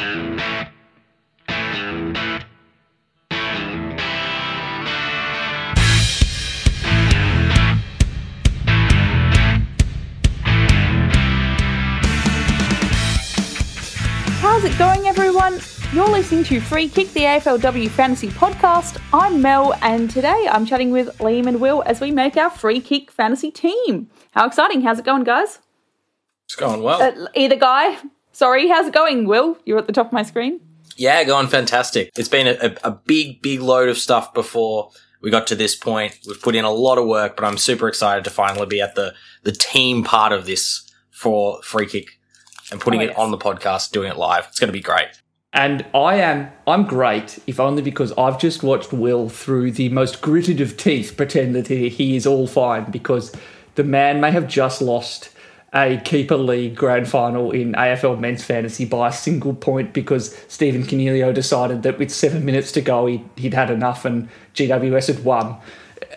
How's it going, everyone? You're listening to Free Kick, the AFLW Fantasy Podcast. I'm Mel, and today I'm chatting with Liam and Will as we make our Free Kick Fantasy team. How exciting! How's it going, guys? It's going well. Uh, either guy. Sorry, how's it going, Will? You're at the top of my screen. yeah, going fantastic. It's been a, a, a big, big load of stuff before we got to this point. We've put in a lot of work, but I'm super excited to finally be at the, the team part of this for Free Kick and putting Oh, it on the podcast, doing it live. It's going to be great. And I am I'm great, if only because I've just watched Will through the most gritted of teeth pretend that he, he is all fine because the man may have just lost a keeper league grand final in AFL men's fantasy by a single point because Stephen Coniglio decided that with seven minutes to go he, he'd had enough and GWS had won.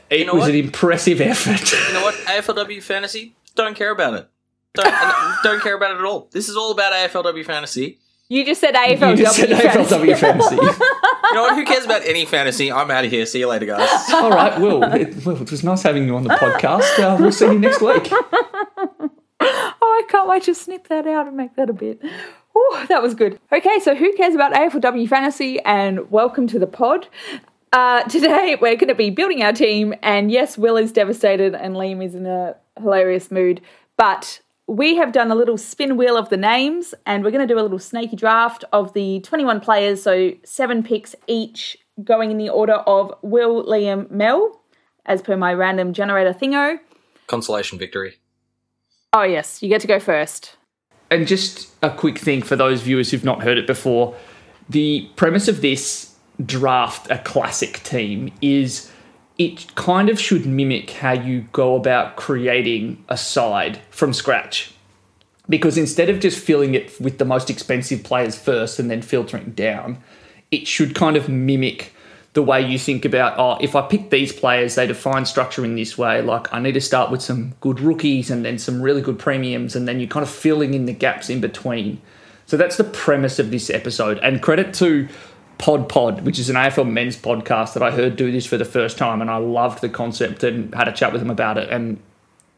It know was what? an impressive effort. You know what? AFLW Fantasy, don't care about it. Don't, don't care about it at all. This is all about AFLW Fantasy. You just said AFLW. you just said Fantasy. AFLW fantasy. You know what? Who cares about any fantasy? I'm out of here. See you later, guys. all right, Will. It, well, it was nice having you on the podcast. Uh, we'll see you next week. Oh, I can't wait to snip that out and make that a bit. Oh, that was good. Okay, so who cares about AFLW fantasy? And welcome to the pod. Uh, today we're going to be building our team, and yes, Will is devastated and Liam is in a hilarious mood. But we have done a little spin wheel of the names, and we're going to do a little snaky draft of the 21 players. So seven picks each, going in the order of Will, Liam, Mel, as per my random generator thingo. Consolation victory. Oh yes, you get to go first. And just a quick thing for those viewers who've not heard it before the premise of this draft a classic team is it kind of should mimic how you go about creating a side from scratch. Because instead of just filling it with the most expensive players first and then filtering down, it should kind of mimic the way you think about, oh, if I pick these players, they define structure in this way. Like, I need to start with some good rookies and then some really good premiums, and then you're kind of filling in the gaps in between. So that's the premise of this episode. And credit to Pod Pod, which is an AFL men's podcast that I heard do this for the first time, and I loved the concept and had a chat with them about it and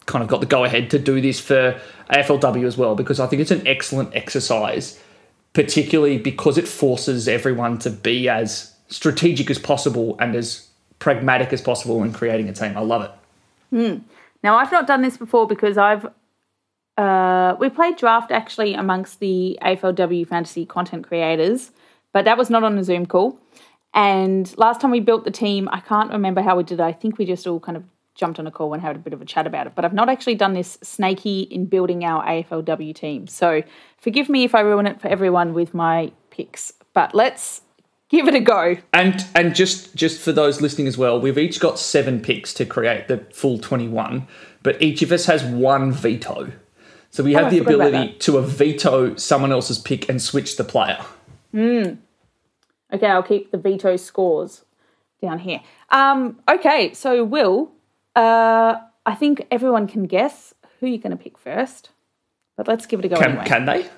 kind of got the go ahead to do this for AFLW as well, because I think it's an excellent exercise, particularly because it forces everyone to be as strategic as possible and as pragmatic as possible in creating a team. I love it. Now, I've not done this before because I've uh, we played draft actually amongst the AFLW fantasy content creators, but that was not on a Zoom call. And last time we built the team, I can't remember how we did it. I think we just all kind of jumped on a call and had a bit of a chat about it. But I've not actually done this snaky in building our AFLW team. So forgive me if I ruin it for everyone with my picks. But let's give it a go. And and just just for those listening as well, we've each got seven picks to create the full twenty one, but each of us has one veto. So we have I the ability to veto someone else's pick and switch the player. Okay, I'll keep the veto scores down here. Um, okay, so Will, uh, I think everyone can guess who you're going to pick first, but let's give it a go Can anyway. can they?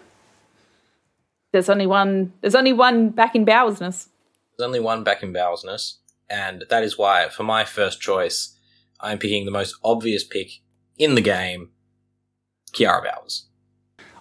There's only one. There's only one back in Bowersness. There's only one back in Bowersness, and that is why, for my first choice, I'm picking the most obvious pick in the game, Kiara Bowers.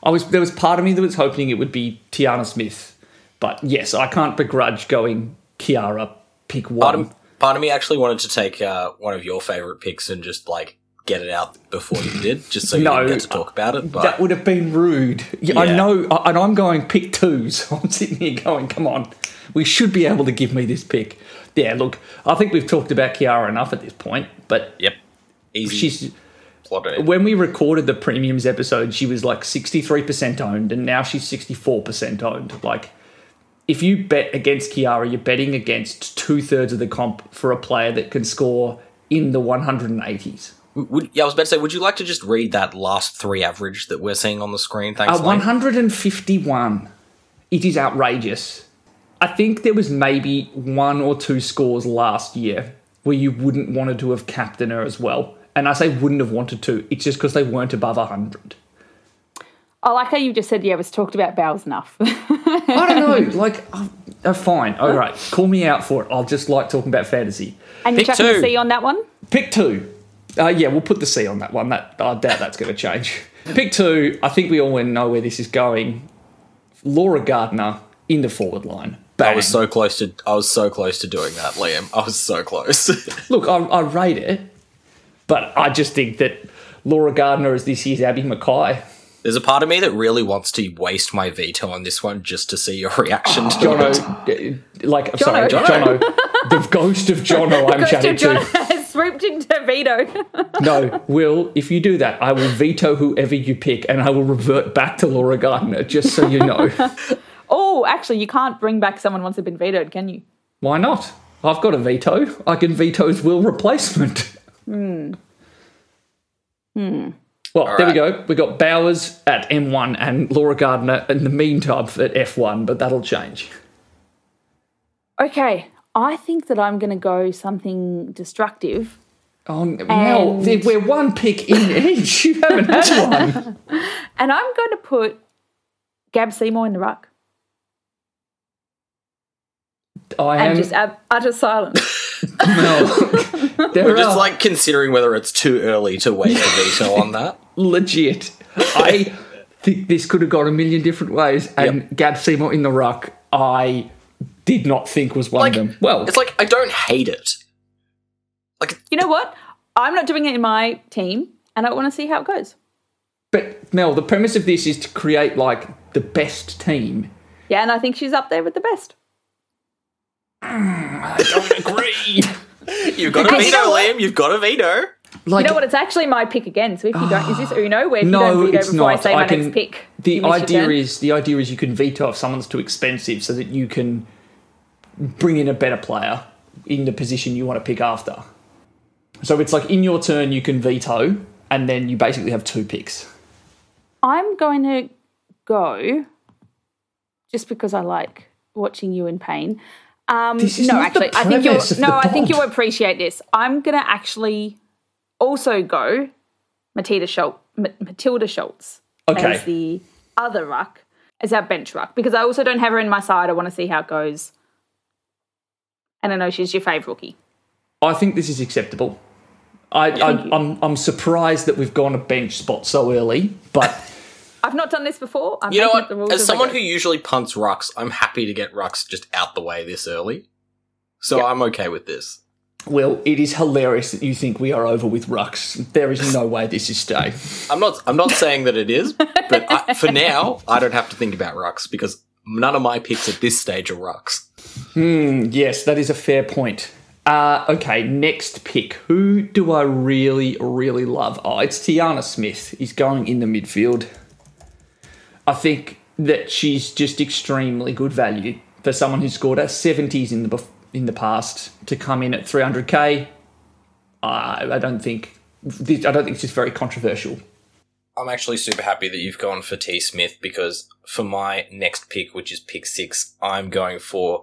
I was there was part of me that was hoping it would be Tyanna Smith, but yes, I can't begrudge going Kiara pick Part one. of, part of me actually wanted to take uh, one of your favorite picks and just like get it out before you did, just so you No, didn't get to talk about it. But that would have been rude. Yeah, I know, and I'm going pick two, so I'm sitting here going, come on, we should be able to give me this pick. Yeah, look, I think we've talked about Kiara enough at this point, but yep, easy. she's plotted. when we recorded the premiums episode, she was like 63% owned, and now she's 64% owned. Like, if you bet against Kiara, you're betting against two thirds of the comp for a player that can score in the 180s. Would, yeah, I was about to say, would you like to just read that last three average that we're seeing on the screen? Thanks. Uh, 151. It is outrageous. I think there was maybe one or two scores last year where you wouldn't wanted to have captained her as well. And I say wouldn't have wanted to, it's just because they weren't above 100. I like how you just said, yeah, it was talked about bowels enough. I don't know. Like, oh, oh, fine. All right. Call me out for it. I'll just like talking about fantasy. and you're Pick chucking two. a C on that one? Pick two. Uh, yeah, we'll put the C on that one. That I doubt that's going to change. Pick two. I think we all know where this is going. Laura Gardner in the forward line. Bang. I was so close to. I was so close to doing that, Liam. I was so close. Look, I, I rate it, but I just think that Laura Gardner is this year's Abby Mackay. There's a part of me that really wants to waste my veto on this one just to see your reaction to it. Jono, uh, like, I'm sorry, Jono. Jono, the ghost of Jono I'm chatting to. Has swooped into veto. No, Will, if you do that, I will veto whoever you pick and I will revert back to Laura Gardner, just so you know. oh, actually, you can't bring back someone once they've been vetoed, can you? Why not? I've got a veto. I can veto his Will replacement. Hmm. Hmm. Well, there we go. We got Bowers at M1 and Laura Gardner in the meantime at F1, but that'll change. Okay, I think that I'm going to go something destructive. Oh, Mel, And- we're one pick in each. You haven't had one. And I'm going to put Gab Seymour in the ruck. I And am. just ab- utter silence. Mel, there We're just are like considering whether it's too early to waste a veto on that. legit. I think this could have gone a million different ways, and Gab Seymour in the ruck, I did not think was one Like, of them. Well, It's like I don't hate it. Like you know what? I'm not doing it in my team, and I want to see how it goes. but Mel, the premise of this is to create like the best team. Yeah, and I think she's up there with the best. Mm, I don't agree. you've got a Hey, you veto, know? Liam. You've got a veto. like You know what? It's actually my pick again. So if you don't, is this ah, Uno? Where if you no, don't veto it's before not. I say my can, next pick, the you miss your idea is the idea is you can veto if someone's too expensive, so that you can bring in a better player in the position you want to pick after. So it's like in your turn you can veto, and then you basically have two picks. I'm going to go just because I like watching you in pain. Um, no, actually, I think you'll no, I think you'll appreciate this. I'm going to actually also go Matilda Schultz, Matilda Schultz Okay. as the other ruck as our bench ruck because I also don't have her in my side. I want to see how it goes, and I know she's your favourite rookie. I think this is acceptable. I, I Thank you. I'm I'm surprised that we've gone a bench spot so early, but I've not done this before. I'm You know what? the As as someone who usually punts rucks, I'm happy to get rucks just out the way this early. So Yep. I'm okay with this. well, it is hilarious that you think we are over with rucks. There is no way this is staying. I'm not. I'm not saying that it is, but I, for now, I don't have to think about rucks because none of my picks at this stage are rucks. Yes, that is a fair point. Uh, okay, next pick. Who do I really, really love? Oh, it's Tiana Smith. He's going in the midfield. I think that she's just extremely good value for someone who scored a 70s in the in the past to come in at 300k. I I don't think I don't think this is very controversial. I'm actually super happy that you've gone for T Smith because for my next pick, which is pick six, I'm going for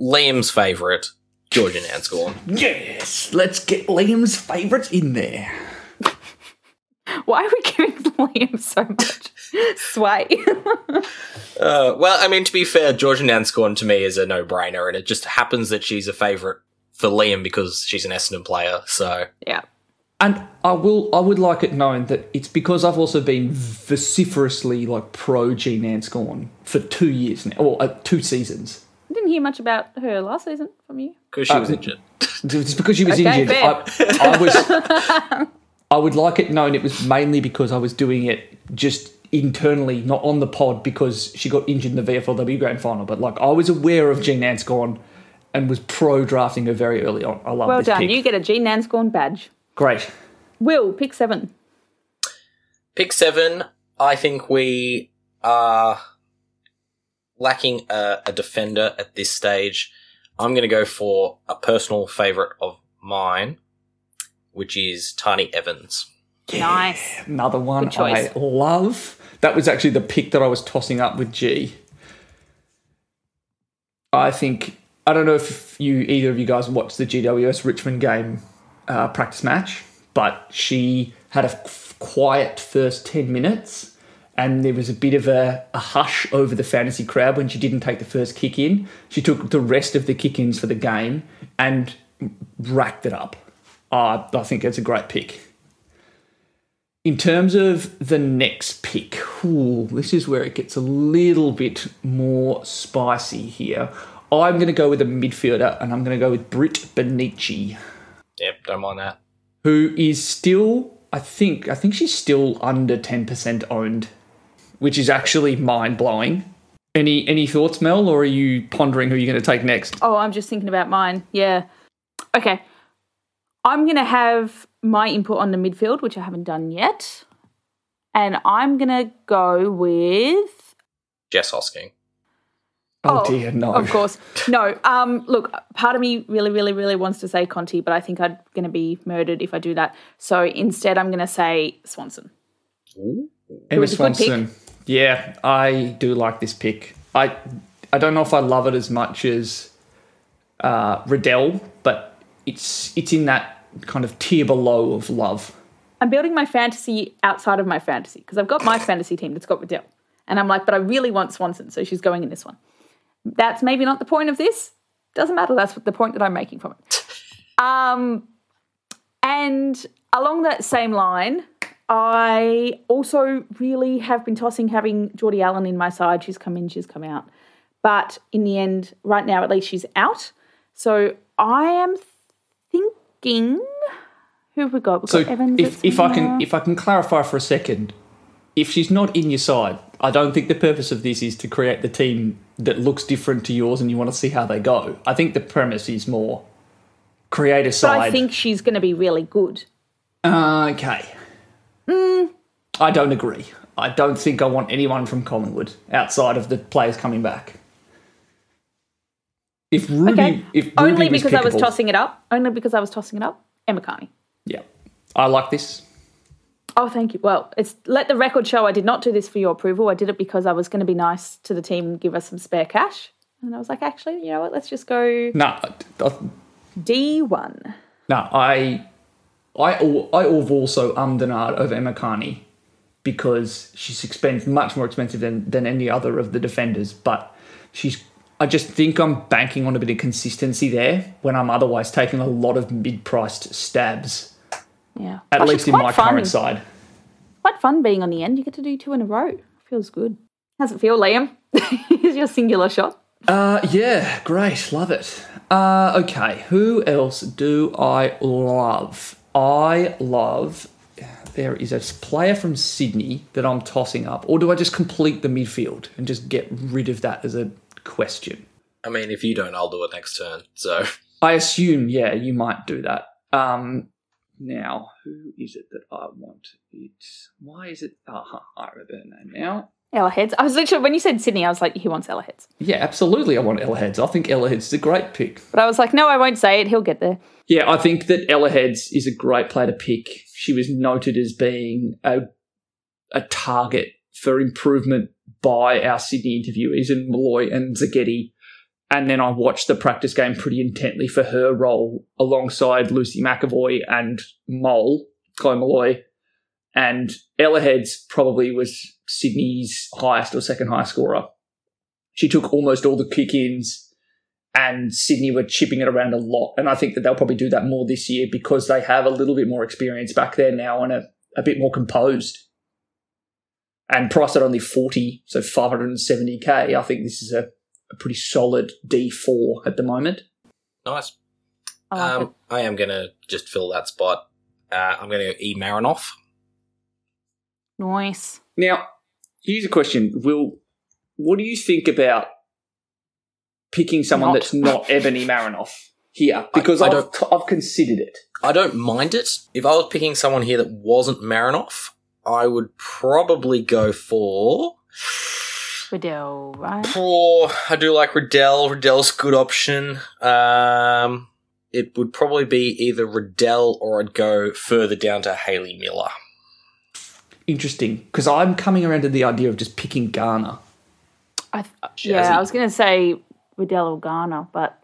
Liam's favourite, Georgia Nanscawen. Yes, let's get Liam's favourite in there. Why are we giving Liam so much sway? Uh, well, I mean, to be fair, Georgia Nanscawen to me is a no-brainer, and it just happens that she's a favourite for Liam because she's an Essendon player. So yeah. And I will, I would like it known that it's because I've also been vociferously like pro Jean Anscorn for two years now, or uh, two seasons. I didn't hear much about her last season from you. because she was Uh, injured. It's because she was Okay, injured. I, I was, I would like it known it was mainly because I was doing it just internally, not on the pod, because she got injured in the VFLW Grand Final. But like I was aware of Jean Anscorn and was pro drafting her very early on. I love Well this done. pick. You get a a G Nanscorn badge. Great. Will, pick seven. Pick seven, I think we are lacking a, a defender at this stage. I'm going to go for a personal favourite of mine, which is Tarni Evans. Nice. Another one I love. That was actually the pick that I was tossing up with G. I think I don't know if you either of you guys watched the GWS Richmond game uh, practice match, but she had a f- quiet first ten minutes, and there was a bit of a, a hush over the fantasy crowd when she didn't take the first kick in. She took the rest of the kick ins for the game and racked it up. Uh, I think it's a great pick. In terms of the next pick, ooh, this is where it gets a little bit more spicy here. I'm going to go with a midfielder, and I'm going to go with Britt Benici, Yep, don't mind that. who is still, I think, I think she's still under 10% owned, which is actually mind blowing. Any any thoughts, Mel, or are you pondering who you're going to take next? Oh, I'm just thinking about mine. Yeah. Okay. I'm going to have my input on the midfield, which I haven't done yet. And I'm going to go with. Jess Hosking. Oh, Oh, dear, no. Of course. No. Um, look, part of me really, really, really wants to say Conti, but I think I'm going to be murdered if I do that. So instead, I'm going to say Swanson. Emma was a good pick. Swanson. Yeah, I do like this pick. I I don't know if I love it as much as uh, Riddell, but it's it's in that kind of tier below of love. I'm building my fantasy outside of my fantasy because I've got my fantasy team that's got Riddell. And I'm like, but I really want Swanson, so she's going in this one. That's maybe not the point of this. Doesn't matter. That's the point that I'm making from it. Um, and along that same line, I also really have been tossing having Geordie Allen in my side. She's come in, she's come out. But in the end, right now at least she's out. So I am thinking who have we got? We've So got Evans if, if I can if I can clarify for a second, if she's not in your side, I don't think the purpose of this is to create the team that looks different to yours and you want to see how they go. I think the premise is more create a But side. I think she's going to be really good. Uh, okay. Mm, I don't agree. I don't think I want anyone from Collingwood outside of the players coming back. If Ruby, Okay. if Ruby Only because I was tossing it up. Only because I was tossing it up. Emma Carney. yeah, I like this. Oh, thank you. Well, it's let the record show I did not do this for your approval. I did it because I was going to be nice to the team and give us some spare cash. And I was like, actually, you know what? Let's just go No, D one. no, I, I, I also am Denard over Emma Carney because she's expensive, much more expensive than than any other of the defenders. But she's, I just think I'm banking on a bit of consistency there when I'm otherwise taking a lot of mid-priced stabs. Yeah. At Gosh, least in my fun. current side. Quite fun being on the end. You get to do two in a row. Feels good. How's it feel, Liam? Here's your singular shot. Uh, yeah, great, love it. Uh, okay, who else do I love? I love. There is a player from Sydney that I'm tossing up, or do I just complete the midfield and just get rid of that as a question? I mean, if you don't, I'll do it next turn. So I assume, yeah, you might do that. Um, now, who is it that I want? It's why is it? Ah, I remember her name now. Ella Heads. I was literally, when you said Sydney, I was like, he wants Ella Heads. Yeah, absolutely. I want Ella Heads. I think Ella Heads is a great pick. But I was like, no, I won't say it. He'll get there. Yeah, I think that Ella Heads is a great player to pick. She was noted as being a a target for improvement by our Sydney interviewees and Molloy and Zaghetti. And then I watched the practice game pretty intently for her role alongside Lucy McEvoy and Mole, Chloe Molloy. And Ella Heads probably was Sydney's highest or second highest scorer. She took almost all the kick ins and Sydney were chipping it around a lot. And I think that they'll probably do that more this year because they have a little bit more experience back there now and a, a bit more composed. And priced at only 40, so 570k, I think this is a, a pretty solid D4 at the moment. nice. I like. Um, I am gonna just fill that spot. Uh, I'm gonna go E Marinoff. Nice. Now, here's a question. Will, what do you think about picking someone Not. that's not Ebony Marinoff here? Because I I, don't- have I've considered it. I don't mind it. If I was picking someone here that wasn't Marinoff, I would probably go for. Riddell, right? For I do like Riddell. Riddell's a good option. Um, it would probably be either Riddell or I'd go further down to Haley Miller. Interesting, because I'm coming around to the idea of just picking Garner. I th- uh, yeah, I was going to say Riddell or Garner, but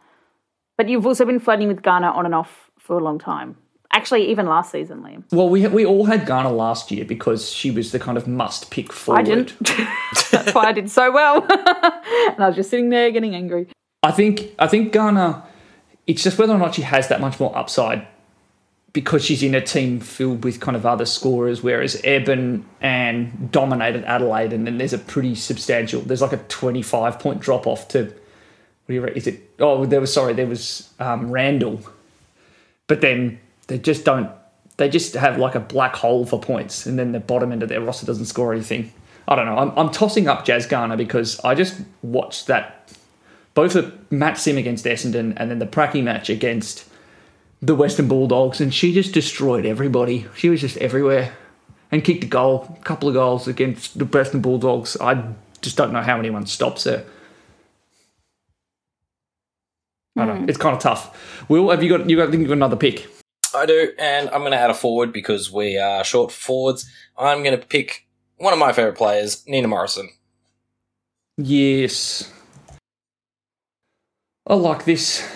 but you've also been flirting with Garner on and off for a long time. Actually, even last season, Liam. Well, we we all had Garner last year because she was the kind of must pick forward. I didn't. That's why I did so well. and I was just sitting there getting angry. I think I think Garner. It's just whether or not she has that much more upside because she's in a team filled with kind of other scorers, whereas Eben and dominated Adelaide, and then there's a pretty substantial. There's like a 25 point drop off to. What do you is it? Oh, there was sorry, there was um, Randall, but then they just don't. They just have like a black hole for points, and then the bottom end of their roster doesn't score anything. I don't know. I'm, I'm tossing up Jazz Garner because I just watched that both the Matt Sim against Essendon and then the Pracky match against the Western Bulldogs, and she just destroyed everybody. She was just everywhere and kicked a goal, a couple of goals against the Western Bulldogs. I just don't know how anyone stops her. I don't know. Mm. It's kind of tough. Will, have you got you got, I think you've got another pick? I do, and I'm going to add a forward because we are short forwards. I'm going to pick one of my favourite players, Nina Morrison. Yes. I like this.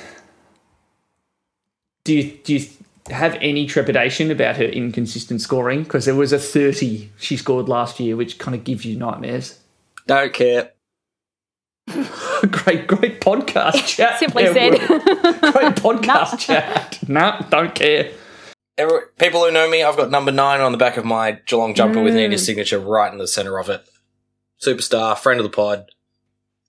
Do you do you have any trepidation about her inconsistent scoring? Because there was a thirty she scored last year, which kind of gives you nightmares. Don't care. great, great podcast chat. Simply said. Great podcast chat. No, don't care. Every, people who know me, I've got number nine on the back of my Geelong jumper with Nina's mm. signature right in the centre of it. Superstar, friend of the pod.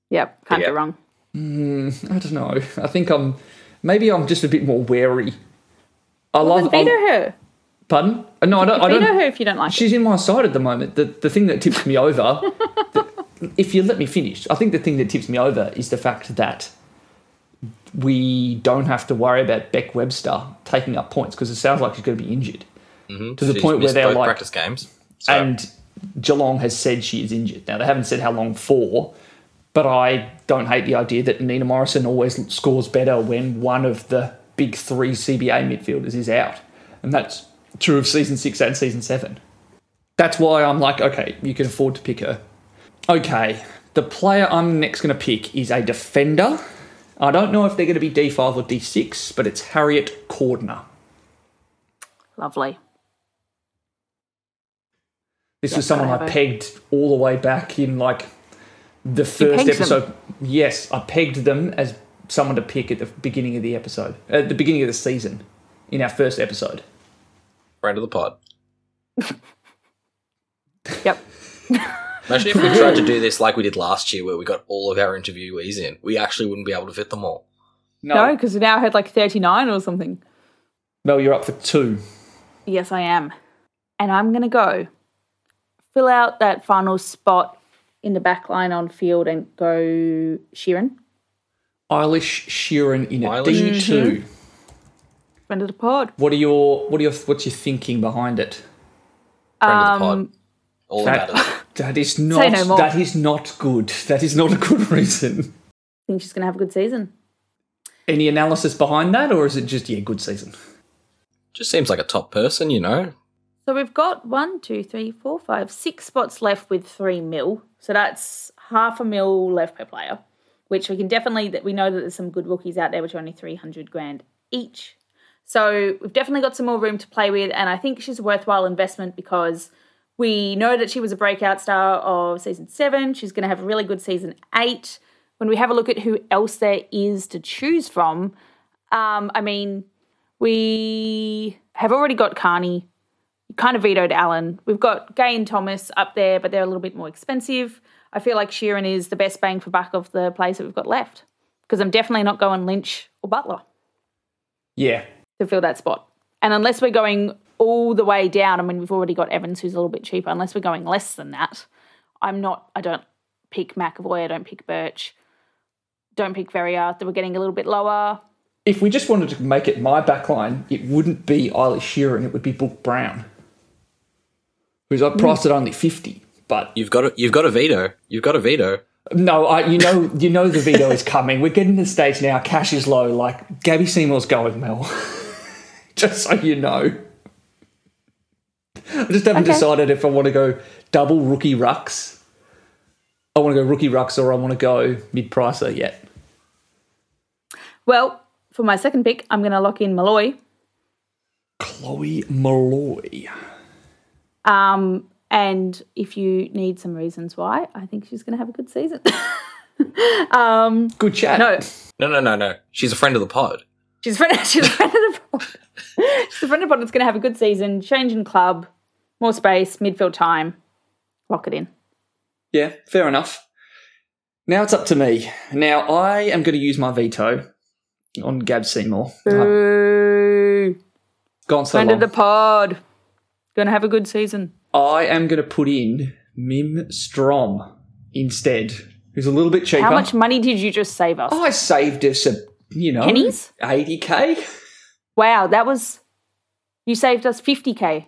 Yep, can't Yeah. go wrong. Mm, I don't know. I think I'm maybe I'm just a bit more wary. I Well, love. then veto I'm- her. pardon? No, I don't. I don't. Know her if you don't like it. She's in my side at the moment. The the thing that tips me over, the- if you let me finish, I think the thing that tips me over is the fact that we don't have to worry about Beck Webster taking up points because it sounds like she's going to be injured Mm-hmm. to the point where they're like, practice games. So, and Geelong has said she is injured. Now they haven't said how long for, but I don't hate the idea that Nina Morrison always scores better when one of the big three CBA midfielders is out, and that's true of season six and season seven. That's why I'm like, okay, you can afford to pick her. Okay, the player I'm next going to pick is a defender. I don't know if they're going to be D5 or D6, but it's Harriet Cordner. Lovely. This was someone gotta I pegged all the way back in like the first pegged them? episode. Yes, I pegged them as someone to pick at the beginning of the episode, at the beginning of the season, in our first episode. friend of the pod. Yep. Imagine if we tried to do this like we did last year, where we got all of our interviewees in. We actually wouldn't be able to fit them all. No, because we now had like 39 or something. Mel, you're up for two. Yes, I am. And I'm going to go fill out that final spot in the back line on field and go Sheerin. Eilish Sheerin in a Eilish D2. Friend of the pod. What are your what are your what's your thinking behind it? Friend of the pod. Um, All that That, matters. that is not no that is not good. That is not a good reason. I think she's going to have a good season. Any analysis behind that, or is it just yeah, good season? Just seems like a top person, you know. So we've got one, two, three, four, five, six spots left with three mil. So that's half a mil left per player, which we can definitely that we know that there's some good rookies out there which are only three hundred grand each. So we've definitely got some more room to play with, and I think she's a worthwhile investment because we know that she was a breakout star of season seven. She's going to have a really good season eight. When we have a look at who else there is to choose from, um, I mean, we have already got Carney kind of vetoed Allen. We've got Gay and Thomas up there, but they're a little bit more expensive. I feel like Sheerin is the best bang for buck of the players that we've got left because I'm definitely not going Lynch or Butler Yeah, to fill that spot. And unless we're going all the way down, I mean, we've already got Evans who's a little bit cheaper. Unless we're going less than that, I'm not, I don't pick McAvoy, I don't pick Birch, don't pick Verrier. We're getting a little bit lower. if we just wanted to make it my backline, it wouldn't be Eilish Sheerin, it would be Book Brown. Who's I hmm. priced at only fifty. But You've got a, you've got a veto. You've got a veto. no, I you know you know the veto is coming. We're getting to the stage now, cash is low, like Gabby Seymour's going, Mel. just so you know. I just haven't Okay. decided if I want to go double rookie rucks. I want to go rookie rucks or I want to go mid pricer yet. Well, for my second pick, I'm going to lock in Molloy. Chloe Molloy. Um, and if you need some reasons why, I think she's going to have a good season. um, Good chat. no, No, no, no, no. She's a friend of the pod. she's a friend. She's a friend of the pod. she's a friend of the pod that's going to have a good season. Change in club, more space, midfield time. Lock it in. Yeah, fair enough. Now it's up to me. Now I am going to use my veto on Gab Seymour. Boo. gone so Friend long. of the pod. Going to have a good season. I am going to put in Mim Strom instead, who's a little bit cheaper. How much money did you just save us? I saved us a, you know, Pennies? 80k. Wow, that was. You saved us 50k.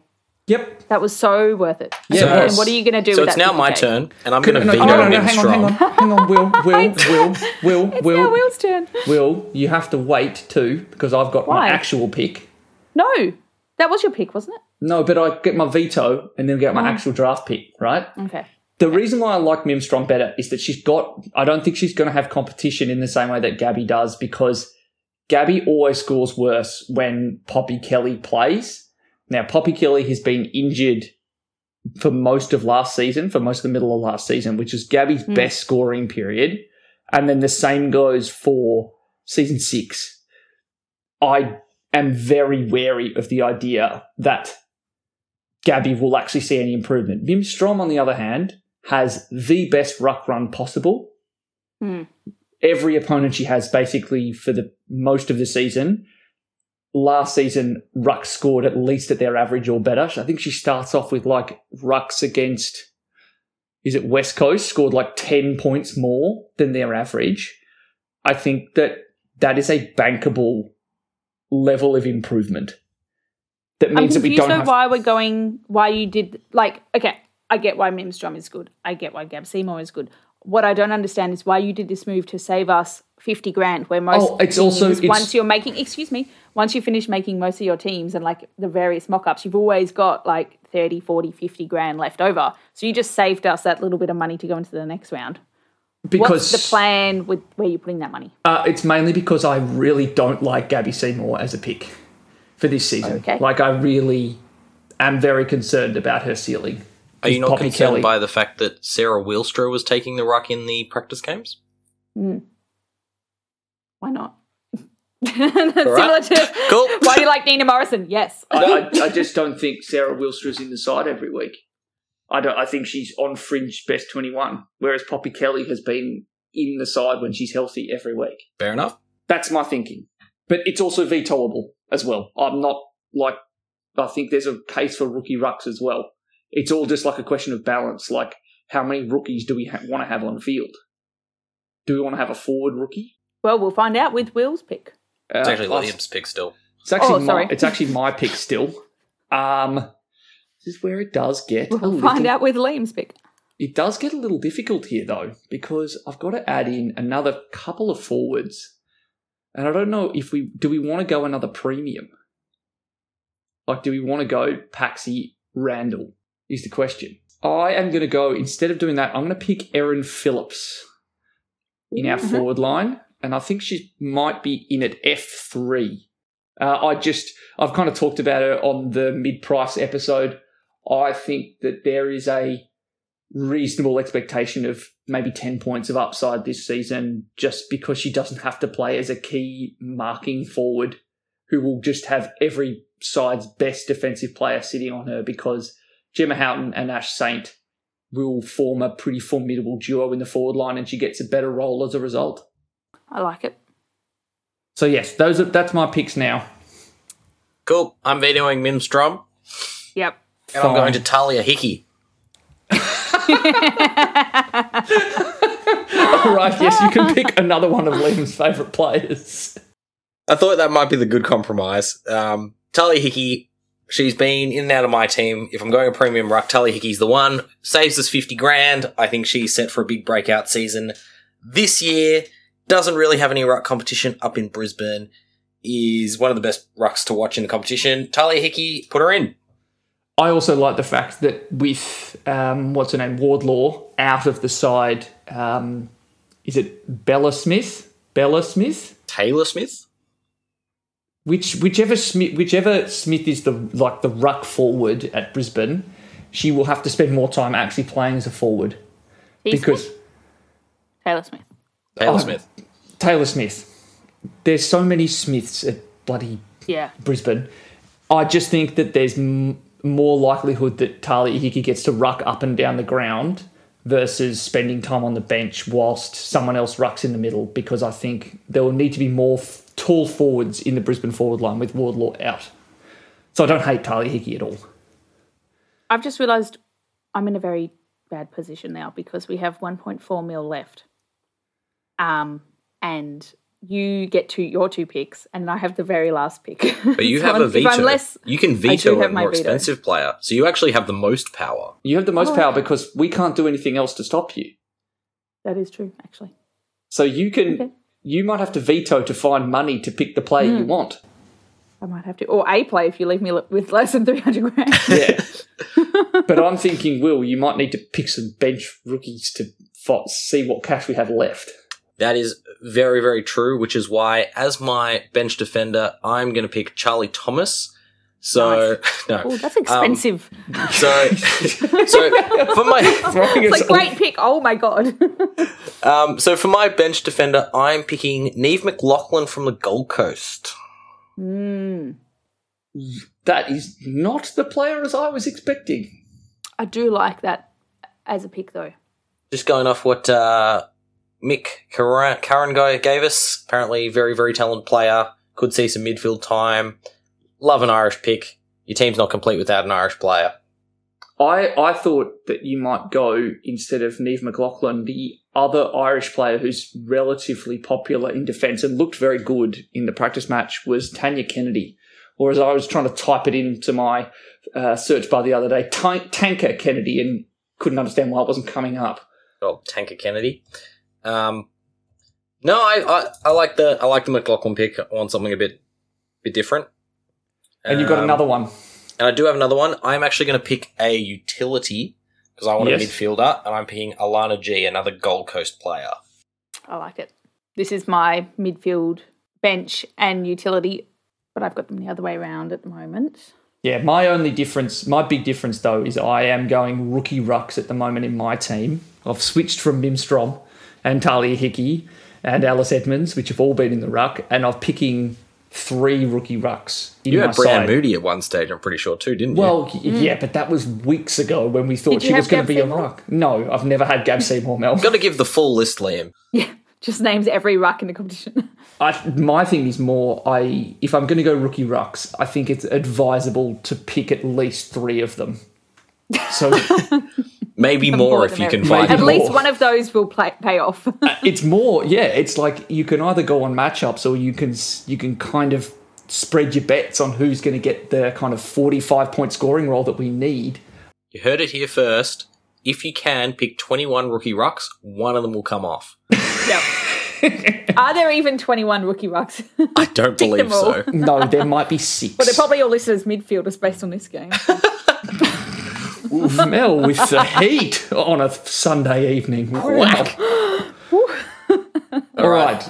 Yep. That was so worth it. Yeah, So- And what are you going to do So with it's now my 50K? turn, and I'm going to no, veto no, no, Mim hang on, hang on, hang on, Will, Will, Will, Will, It's Will, now Will's turn. Will, you have to wait too because I've got Why? my actual pick. No, that was your pick, wasn't it? No, but I get my veto and then get Oh. my actual draft pick, right? Okay. The reason why I like Mim Strom better is that she's got. I don't think she's going to have competition in the same way that Gabby does because Gabby always scores worse when Poppy Kelly plays. Now, Poppy Kelly has been injured for most of last season, for most of the middle of last season, which is Gabby's hmm. best scoring period. And then the same goes for season six. I am very wary of the idea that Gabby will actually see any improvement. Mim Strom, on the other hand, has the best ruck run possible. Hmm. Every opponent she has, basically for the most of the season. Last season, ruck scored at least at their average or better. I think she starts off with like rucks against, is it West Coast, scored like 10 points more than their average. I think that that is a bankable level of improvement. That I'm means that we confused don't have why we're going. Why you did like? Okay, I get why Mimstrom is good. I get why Gab Seymour is good. What I don't understand is why you did this move to save us fifty grand. Where most Oh, it's also- it's- once you're making, excuse me, once you finish making most of your teams and like the various mock-ups, you've always got like 30, 40, 50 grand left over. So you just saved us that little bit of money to go into the next round. because What's the plan with where you're putting that money? Uh, it's mainly because I really don't like Gabby Seymour as a pick for this season. Okay. Like I really am very concerned about her ceiling. Are you not Poppy concerned Kelly. by the fact that Sarah Wilstra was taking the ruck in the practice games? Hmm. Why not? Similar to Cool. why do you like Nina Morrison? Yes. I, I, I just don't think Sarah Wilstra's in the side every week. I don't. I think she's on fringe best twenty one, whereas Poppy Kelly has been in the side when she's healthy every week. Fair enough. That's my thinking. But it's also vetoable as well. I'm not like I think there's a case for rookie rucks as well. It's all just like a question of balance. Like how many rookies do we ha- want to have on field? Do we want to have a forward rookie? Well, we'll find out with Will's pick. Uh, It's actually Liam's pick still. It's actually Oh, my, sorry. it's actually my pick still. Um, this is where it does get. We'll little- find out with Liam's pick. It does get a little difficult here though, because I've got to add in another couple of forwards, and I don't know if we do we want to go another premium. Like, do we want to go Paxi Randall? Is the question. I am going to go instead of doing that. I'm going to pick Erin Phillips in our Mhm. forward line, and I think she might be in at F three. Uh, I just I've kind of talked about her on the mid price episode. I think that there is a reasonable expectation of maybe 10 points of upside this season just because she doesn't have to play as a key marking forward who will just have every side's best defensive player sitting on her because Gemma Houghton and Ash Saint will form a pretty formidable duo in the forward line and she gets a better role as a result. I like it. So yes, those are that's my picks now. Cool. I'm vetoing Mim Strom, Yep. and I'm going to Talia Hickey. All right, yes, you can pick another one of Liam's favourite players. I thought that might be the good compromise. Um, Talia Hickey, she's been in and out of my team. If I'm going a premium ruck, Talia Hickey's the one. Saves us 50 grand. I think she's set for a big breakout season. This year, doesn't really have any ruck competition up in Brisbane. Is one of the best rucks to watch in the competition. Talia Hickey, put her in. I also like the fact that with um, what's her name, Wardlaw out of the side, um, is it Bella Smith? Bella Smith? Taylor Smith? which whichever Smith whichever Smith is the like the ruck forward at Brisbane, she will have to spend more time actually playing as a forward T. because Smith? Taylor Smith. Taylor Oh. Smith. Taylor Smith. There's so many Smiths at bloody Yeah. Brisbane. I just think that there's m- more likelihood that Talia Hickey gets to ruck up and down the ground versus spending time on the bench whilst someone else rucks in the middle because I think there will need to be more f- tall forwards in the Brisbane forward line with Wardlaw out. So I don't hate Talia Hickey at all. I've just realised I'm in a very bad position now because we have 1.4 mil left. Um, and you get to your two picks, and I have the very last pick. But you have a veto. Less, you can veto a my more veto. expensive player, so you actually have the most power. You have the most Oh, power because we can't do anything else to stop you. that is true, actually. So you can Okay. you might have to veto to find money to pick the player you hmm. want. I might have to, or a play if you leave me with less than 300 grand. Yeah. but I'm thinking, Will, you might need to pick some bench rookies to see what cash we have left. That is very, very true, which is why, as my bench defender, I'm going to pick Charlie Thomas. So, no. Oh, that's expensive. So, so for my Throwing it's us like great pick. Oh my god. um, so for my bench defender, I'm picking Neve McLaughlin from the Gold Coast. mm, That is not the player as I was expecting. I do like that as a pick though. Just going off what uh, Mick Karan Karen guy gave us. Apparently, very, very talented player. Could see some midfield time. Love an Irish pick. Your team's not complete without an Irish player. I, I thought that you might go instead of Neve McLaughlin, the other Irish player who's relatively popular in defence and looked very good in the practice match was Tanya Kennedy. Or as I was trying to type it into my uh, search bar the other day, Tan- Tanker Kennedy, and couldn't understand why it wasn't coming up. Oh, Tanker Kennedy. Um, no, I, I I like the I like the McLaughlin pick. I want something a bit bit different. And you've got Um, another one. And I do have another one. I'm actually going to pick a utility because I want Yes. a midfielder, and I'm picking Alana G, another Gold Coast player. I like it. This is my midfield bench and utility, but I've got them the other way around at the moment. Yeah, my only difference, my big difference though, is I am going rookie rucks at the moment in my team. I've switched from Mimstrom and Talia Hickey and Alice Edmonds, which have all been in the ruck, and I'm picking three rookie rucks in You had Brian side. Moody at one stage, I'm pretty sure too, didn't you? Well, y- mm. yeah, but that was weeks ago when we thought she was going to Gab be a ruck. No, I've never had Gab Seymour Mel. got to give the full list, Liam. Yeah, just names every ruck in the competition. I, my thing is more I if I'm going to go rookie rucks, I think it's advisable to pick at least three of them. So Maybe The more more if you can merrier. find At least more. one of those will play, pay off. Uh, it's more yeah. It's like you can either go on matchups or you can you can kind of spread your bets on who's going to get the kind of 45 point scoring role that we need. You heard it here first. If you can pick 21 rookie rucks, one of them will come off. yep. Are there even 21 rookie rucks? I don't believe so. No, there might be six. well, they're probably all listed as midfielders based on this game. Oof, Mel with the heat on a Sunday evening. Wow. All right.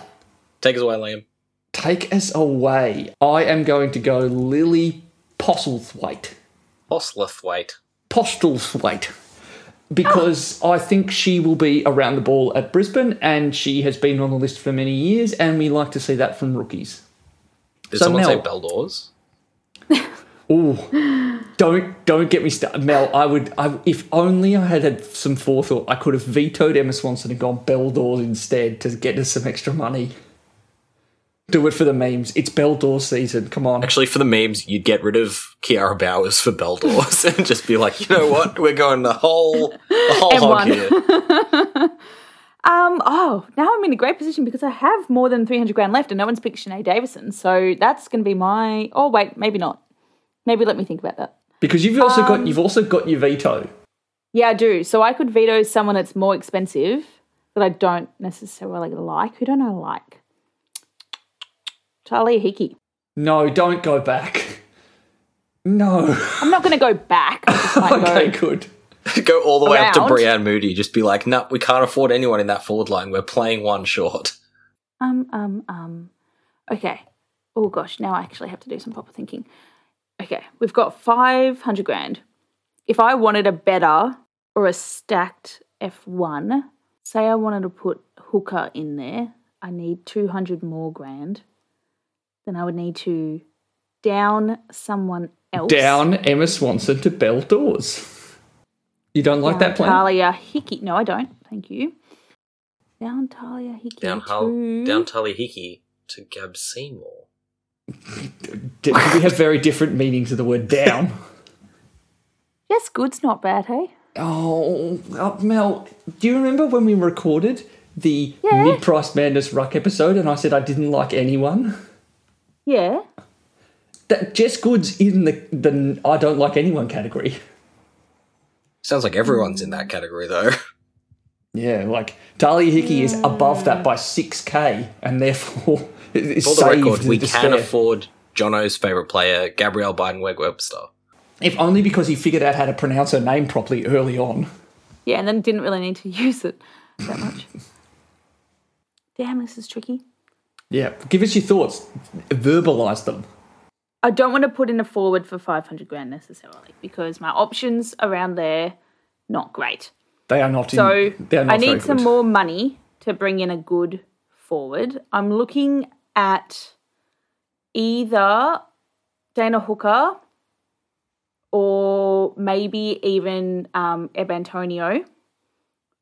Take us away, Liam. Take us away. I am going to go Lily Postlethwaite. Oslithwaite. Postlethwaite. Because I think she will be around the ball at Brisbane and she has been on the list for many years and we like to see that from rookies. Did So, someone Mel- say Beldors? Ooh. Don't don't get me started, Mel. I would, I, if only I had had some forethought, I could have vetoed Emma Swanson and gone Beldors instead to get us some extra money. Do it for the memes. It's Beldors season. Come on. Actually, for the memes, you'd get rid of Kiara Bowers for Beldors and just be like, you know what? We're going the whole the whole hog M1. here. Um, oh, now I'm in a great position because I have more than 300 grand left and no one's picked Sinead Davison. So that's going to be my. Oh, wait, maybe not. Maybe let me think about that. Because you've also Um, got you've also got your veto. Yeah, I do. So I could veto someone that's more expensive that I don't necessarily like. Who don't I like? Charlie Hickey. No, don't go back. No. I'm not going to go back. I just might okay, go. good. Go all the way up to Around. Breann Moody. Just be like, no, we can't afford anyone in that forward line. We're playing one short. Um, um, um. Okay. Oh gosh, now I actually have to do some proper thinking. Okay, we've got 500 grand. If I wanted a better or a stacked F1, say I wanted to put hooker in there, I need 200 more grand. Then I would need to down someone else. Down Emma Swanson to Bell Doors. You don't like Down that plan? Talia Hickey. No, I don't. Thank you. Down Talia Hickey. Down Hull, to- down Tully Hickey to Gab Seymour. D- do we have very different meanings of the word down? Yes, good's not bad, hey? Oh, uh, Mel, do you remember when we recorded the Yeah. mid-price madness ruck episode and I said I didn't like anyone? Yeah. That Jess Goods in the the I don't like anyone category. Sounds like everyone's in that category though. Yeah, like Tahlia Hickey is above that by six k, and therefore is For the saved record, we despair. can afford Jono's favourite player, Gabrielle Biedenweg-Webster. if only because he figured out how to pronounce her name properly early on. Yeah, and then didn't really need to use it that much. Damn, this is tricky. Yeah, give us your thoughts, verbalize them. I don't want to put in a forward for 500 grand necessarily because my options around there, not great. They are not. So in, they are not I very need some more money to bring in a good forward. I'm looking at either Dana Hooker or maybe even um, Eb Antonio.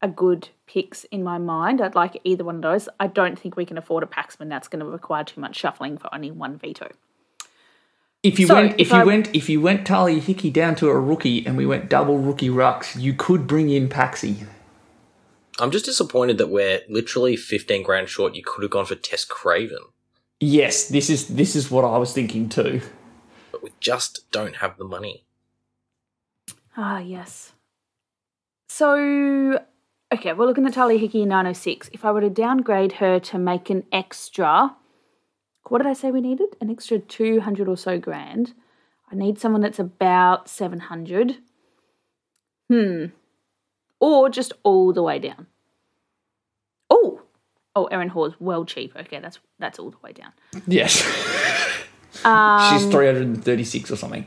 A good picks in my mind. I'd like either one of those. I don't think we can afford a Paxman. That's going to require too much shuffling for only one veto. If you So, went, if if you I- went, if you went Tali Hickey down to a rookie, and we went double rookie rucks, you could bring in Paxi. I'm just disappointed that we're literally 15 grand short. You could have gone for Tess Craven, Yes, this is this is what I was thinking too. but we just don't have the money. Ah, yes. So, okay, we're looking at Tahlia Hickey 906. If I were to downgrade her to make an extra, what did I say we needed? An extra 200 or so grand. I need someone that's about 700. Hmm. Or just all the way down. Oh, Erin Hoare's well cheap. Okay, that's that's all the way down. Yes, Um, she's three hundred and thirty-six or something.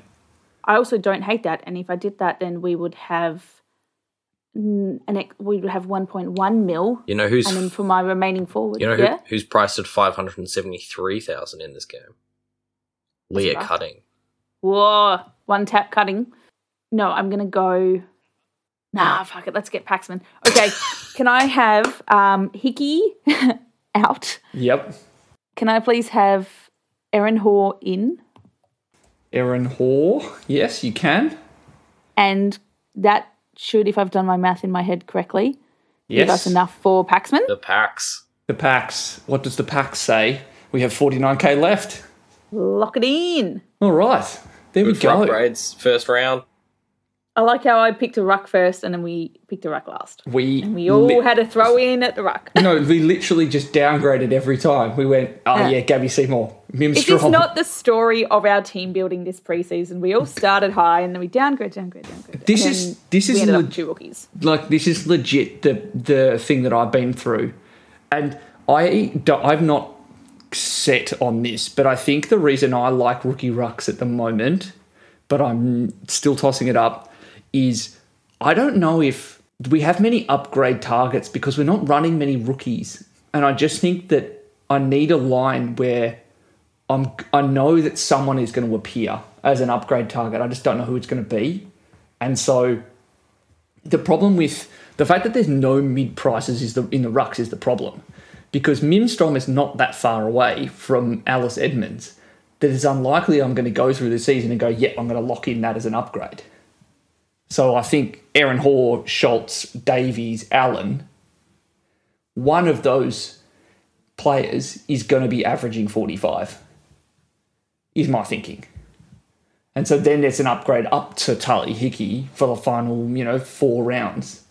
I also don't hate that. And if I did that, then we would have an ex- we would have 1.1 mil, You know who's and then for my remaining forward, you know who, yeah, who's priced at 573,000 in this game? Leah rough. Cutting. whoa, one tap cutting. No, I'm gonna go. Nah, fuck it. Let's get Paxman. Okay, can I have um, Hickey out? Yep, Can I please have Erin Hoare in? Erin Hoare. Yes, you can. And that should, if I've done my math in my head correctly, give us enough for Paxman. The packs. the packs. What does the pack say? We have forty-nine k left. Lock it in. All right, there we Good for go. upgrades. First round. I like how I picked a ruck first and then we picked a ruck last. We We all li- had a throw in at the ruck. no, we literally just downgraded every time. We went, oh Yeah. yeah, Gabby Seymour, Mim Is this Strom. not the story of our team building this preseason? We all started high and then we downgrade, downgrade, downgrade. This and is- this is ended up leg- with two rookies. like this is legit the the thing that I've been through, and I I've not set on this, but I think the reason I like rookie rucks at the moment, but I'm still tossing it up, is I don't know if we have many upgrade targets because we're not running many rookies, and I just think that I need a line where I'm I know that someone is going to appear as an upgrade target. I just don't know who it's going to be, and so the problem with the fact that there's no mid prices is the in the rucks is the problem because Mim Strom is not that far away from Alice Edmonds that it's unlikely I'm going to go through the season and go, yeah, I'm going to lock in that as an upgrade. So I think Erin Hoare, Schultz, Davies, Allen, one of those players is going to be averaging 45, is my thinking. And so then there's an upgrade up to Tully Hickey for the final, you know, four rounds.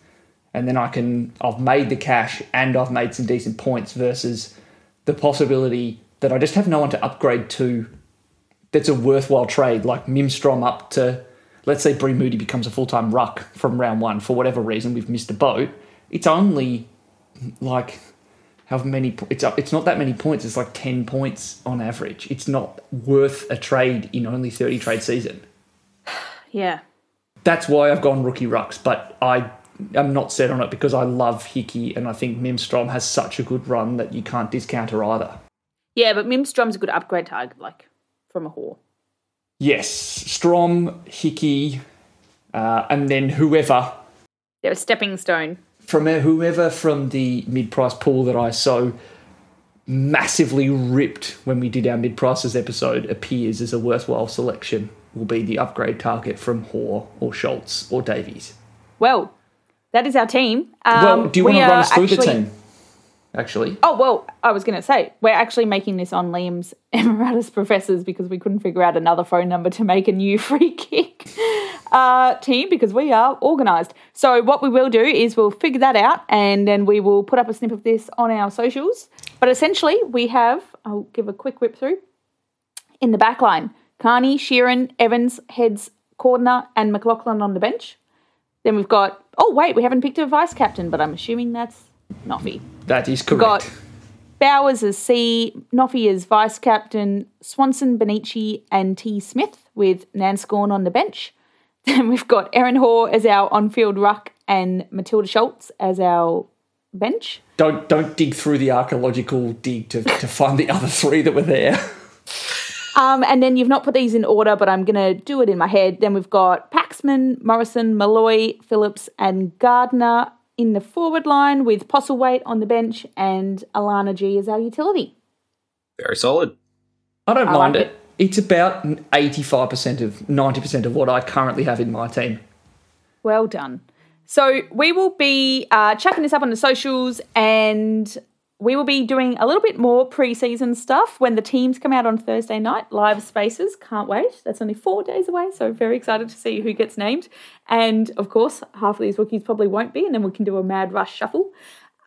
And then I can, I've made the cash and I've made some decent points versus the possibility that I just have no one to upgrade to that's a worthwhile trade, like Mim Strom up to, let's say Bree Moody becomes a full time ruck from round one for whatever reason, we've missed a boat. It's only like how many po- it's it's not that many points it's like 10 points on average it's not worth a trade in only 30 trade season Yeah. that's why I've gone rookie rucks but I am not set on it because I love Hickey and I think Mim Strom has such a good run that you can't discount her either Yeah, but Mim Strom's a good upgrade target, like from a whore. Yes Strom Hickey uh, and then whoever They're a stepping stone. from whoever from the mid-price pool that I so massively ripped when we did our mid-prices episode appears as a worthwhile selection will be the upgrade target from Hoare or Schultz or Davies. Well, that is our team. Um, well, do you we want to run us through the team? Actually, Oh, well, I was going to say, we're actually making this on Liam's Emeritus Professors because we couldn't figure out another phone number to make a new free kick uh, team because we are organised. So, what we will do is we'll figure that out and then we will put up a snip of this on our socials. But essentially, we have, I'll give a quick whip through. In the back line, Carney, Sheerin, Evans, Heads, Cordner, and McLaughlin on the bench. Then we've got, oh, wait, we haven't picked a vice captain, but I'm assuming that's Noffy. that is correct. We've got Bowers as C, Noffy as vice captain, Swanson, Benici, and T. Smith with Nanscawen on the bench. Then we've got Erin Hoare as our on-field ruck and Matilda Schultz as our bench. don't don't dig through the archaeological dig to, to find the other three that were there. Um, and then you've not put these in order, but I'm going to do it in my head. Then we've got Paxman, Morrison, Molloy, Phillips, and Garner in the forward line with Postlethwaite on the bench and Alana G as our utility. Very solid. I don't I mind like it. It's about 85% of 90% of what I currently have in my team. Well done. So we will be uh, chucking this up on the socials and we will be doing a little bit more pre-season stuff when the teams come out on Thursday night, live spaces. Can't wait. That's only four days away, so very excited to see who gets named. And of course, half of these rookies probably won't be, and then we can do a mad rush shuffle.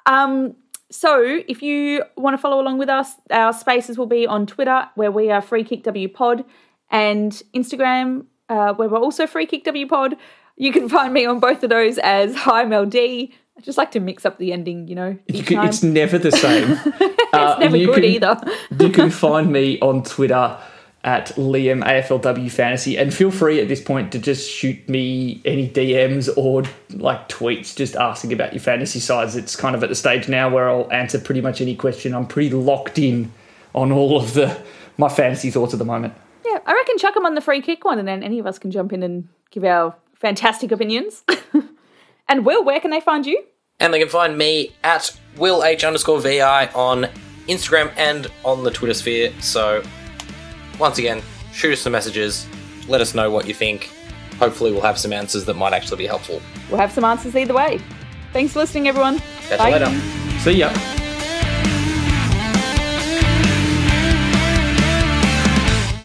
Um, so if you want to follow along with us, our spaces will be on Twitter, where we are Free Kick W Pod, and Instagram, uh, where we're also Free Kick W Pod. You can find me on both of those as Hi Mel D. I just like to mix up the ending, you know, You can- it's never the same. Uh, It's never you good can- either. you can find me on Twitter at Liam AFLW Fantasy, and feel free at this point to just shoot me any DMs or like tweets, just asking about your fantasy sides. It's kind of at the stage now where I'll answer pretty much any question. I'm pretty locked in on all of the my fantasy thoughts at the moment. Yeah, I reckon chuck them on the free kick one, and then any of us can jump in and give our fantastic opinions. and Will, where can they find you? And they can find me at Will H underscore VI on Instagram and on the Twitter sphere. So, once again, shoot us some messages. Let us know what you think. Hopefully, we'll have some answers that might actually be helpful. We'll have some answers either way. Thanks for listening, everyone. Catch you later. See ya.